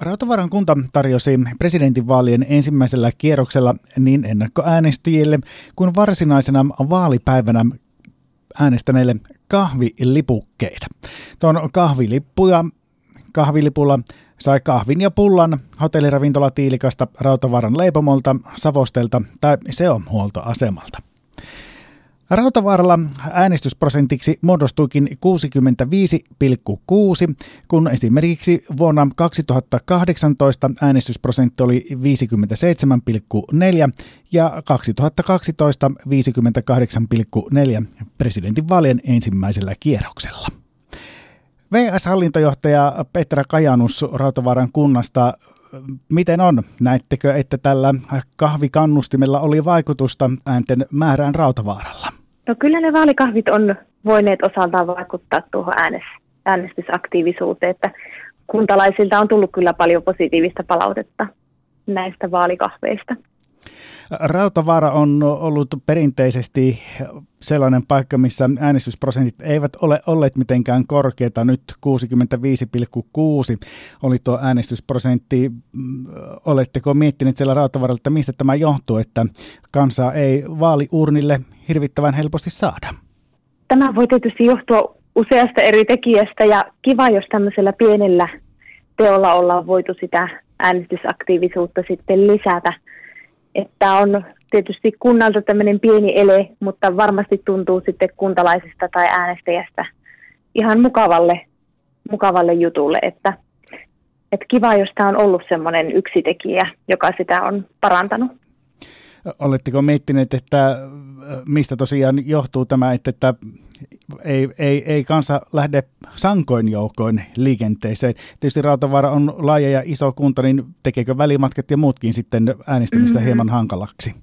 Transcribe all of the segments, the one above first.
Rautavaran kunta tarjosi presidentinvaalien ensimmäisellä kierroksella niin ennakkoäänestäjille kuin varsinaisena vaalipäivänä äänestäneille kahvilipukkeita. Tuon kahvilippuja, kahvilipulla sai kahvin ja pullan hotelliravintola Tiilikasta, Rautavaran leipomolta, Savostelta tai Seom-huoltoasemalta. Rautavaaralla äänestysprosentiksi muodostuikin 65,6, kun esimerkiksi vuonna 2018 äänestysprosentti oli 57,4 ja 2012 58,4 presidentinvaalien ensimmäisellä kierroksella. VS-hallintojohtaja Petra Kajanus Rautavaaran kunnasta Miten on? Näettekö, että tällä kahvikannustimella oli vaikutusta äänten määrään Rautavaaralla? No kyllä ne vaalikahvit on voineet osaltaan vaikuttaa tuohon äänestysaktiivisuuteen, että kuntalaisilta on tullut kyllä paljon positiivista palautetta näistä vaalikahveista. Rautavaara on ollut perinteisesti sellainen paikka, missä äänestysprosentit eivät ole olleet mitenkään korkeita. Nyt 65,6 oli tuo äänestysprosentti. Oletteko miettineet siellä Rautavaaralla, että mistä tämä johtuu, että kansaa ei vaaliurnille hirvittävän helposti saada? Tämä voi tietysti johtua useasta eri tekijästä ja kiva, jos tämmöisellä pienellä teolla ollaan voitu sitä äänestysaktiivisuutta sitten lisätä – että on tietysti kunnalta tämmöinen pieni ele, mutta varmasti tuntuu sitten kuntalaisesta tai äänestäjästä ihan mukavalle, mukavalle jutulle, että, että kiva, jos tämä on ollut semmoinen yksi tekijä, joka sitä on parantanut. Oletteko miettineet, että äh, mistä tosiaan johtuu tämä, että, että ei, ei, ei kansa lähde sankoin joukoin liikenteeseen? Tietysti Rautavaara on laaja ja iso kunta, niin tekeekö välimatkat ja muutkin sitten äänestämistä mm-hmm. hieman hankalaksi?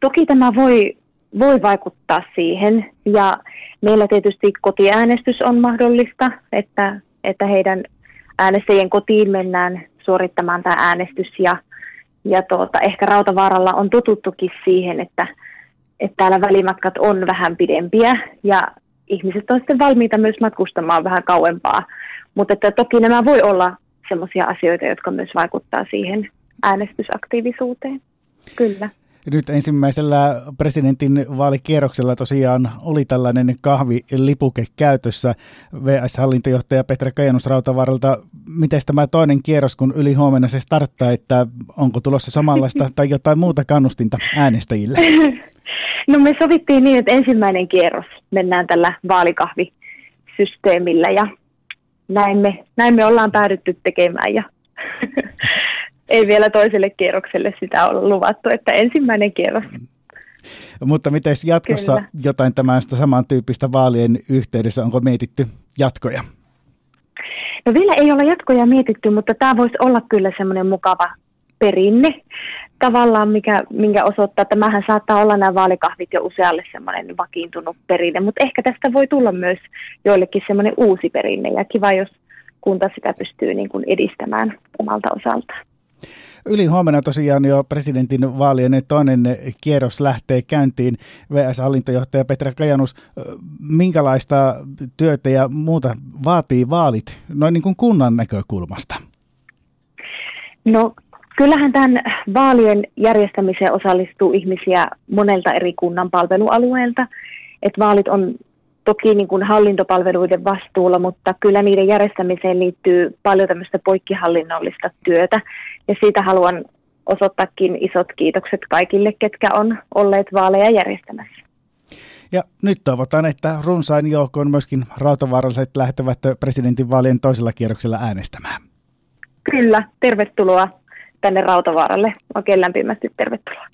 Toki tämä voi, voi vaikuttaa siihen ja meillä tietysti kotiäänestys on mahdollista, että, että heidän äänestäjien kotiin mennään suorittamaan tämä äänestys ja ja tuota, ehkä Rautavaaralla on totuttukin siihen, että, että täällä välimatkat on vähän pidempiä ja ihmiset on sitten valmiita myös matkustamaan vähän kauempaa. Mutta että toki nämä voi olla sellaisia asioita, jotka myös vaikuttaa siihen äänestysaktiivisuuteen. Kyllä. Nyt ensimmäisellä presidentin vaalikierroksella tosiaan oli tällainen kahvilipuke käytössä. VS-hallintojohtaja Petra Kajanus Rautavaralta, miten tämä toinen kierros, kun yli huomenna se starttaa, että onko tulossa samanlaista tai jotain muuta kannustinta äänestäjille? No me sovittiin niin, että ensimmäinen kierros mennään tällä vaalikahvisysteemillä ja näin me, näin me ollaan päädytty tekemään ja ei vielä toiselle kierrokselle sitä ole luvattu, että ensimmäinen kierros. Mutta miten jatkossa kyllä. jotain tämästä samantyyppistä vaalien yhteydessä, onko mietitty jatkoja? No vielä ei ole jatkoja mietitty, mutta tämä voisi olla kyllä semmoinen mukava perinne tavallaan, mikä, minkä osoittaa, että tämähän saattaa olla nämä vaalikahvit jo usealle semmoinen vakiintunut perinne, mutta ehkä tästä voi tulla myös joillekin semmoinen uusi perinne ja kiva, jos kunta sitä pystyy niin kuin edistämään omalta osaltaan. Yli huomenna tosiaan jo presidentin vaalien toinen kierros lähtee käyntiin. VS-hallintojohtaja Petra Kajanus, minkälaista työtä ja muuta vaatii vaalit noin niin kuin kunnan näkökulmasta? No kyllähän tämän vaalien järjestämiseen osallistuu ihmisiä monelta eri kunnan palvelualueelta. Et vaalit on toki niin kuin hallintopalveluiden vastuulla, mutta kyllä niiden järjestämiseen liittyy paljon tämmöistä poikkihallinnollista työtä. Ja siitä haluan osoittaakin isot kiitokset kaikille, ketkä on olleet vaaleja järjestämässä. Ja nyt toivotaan, että runsain joukkoon myöskin rautavaaralliset lähtevät presidentinvaalien toisella kierroksella äänestämään. Kyllä, tervetuloa tänne Rautavaaralle. Oikein lämpimästi tervetuloa.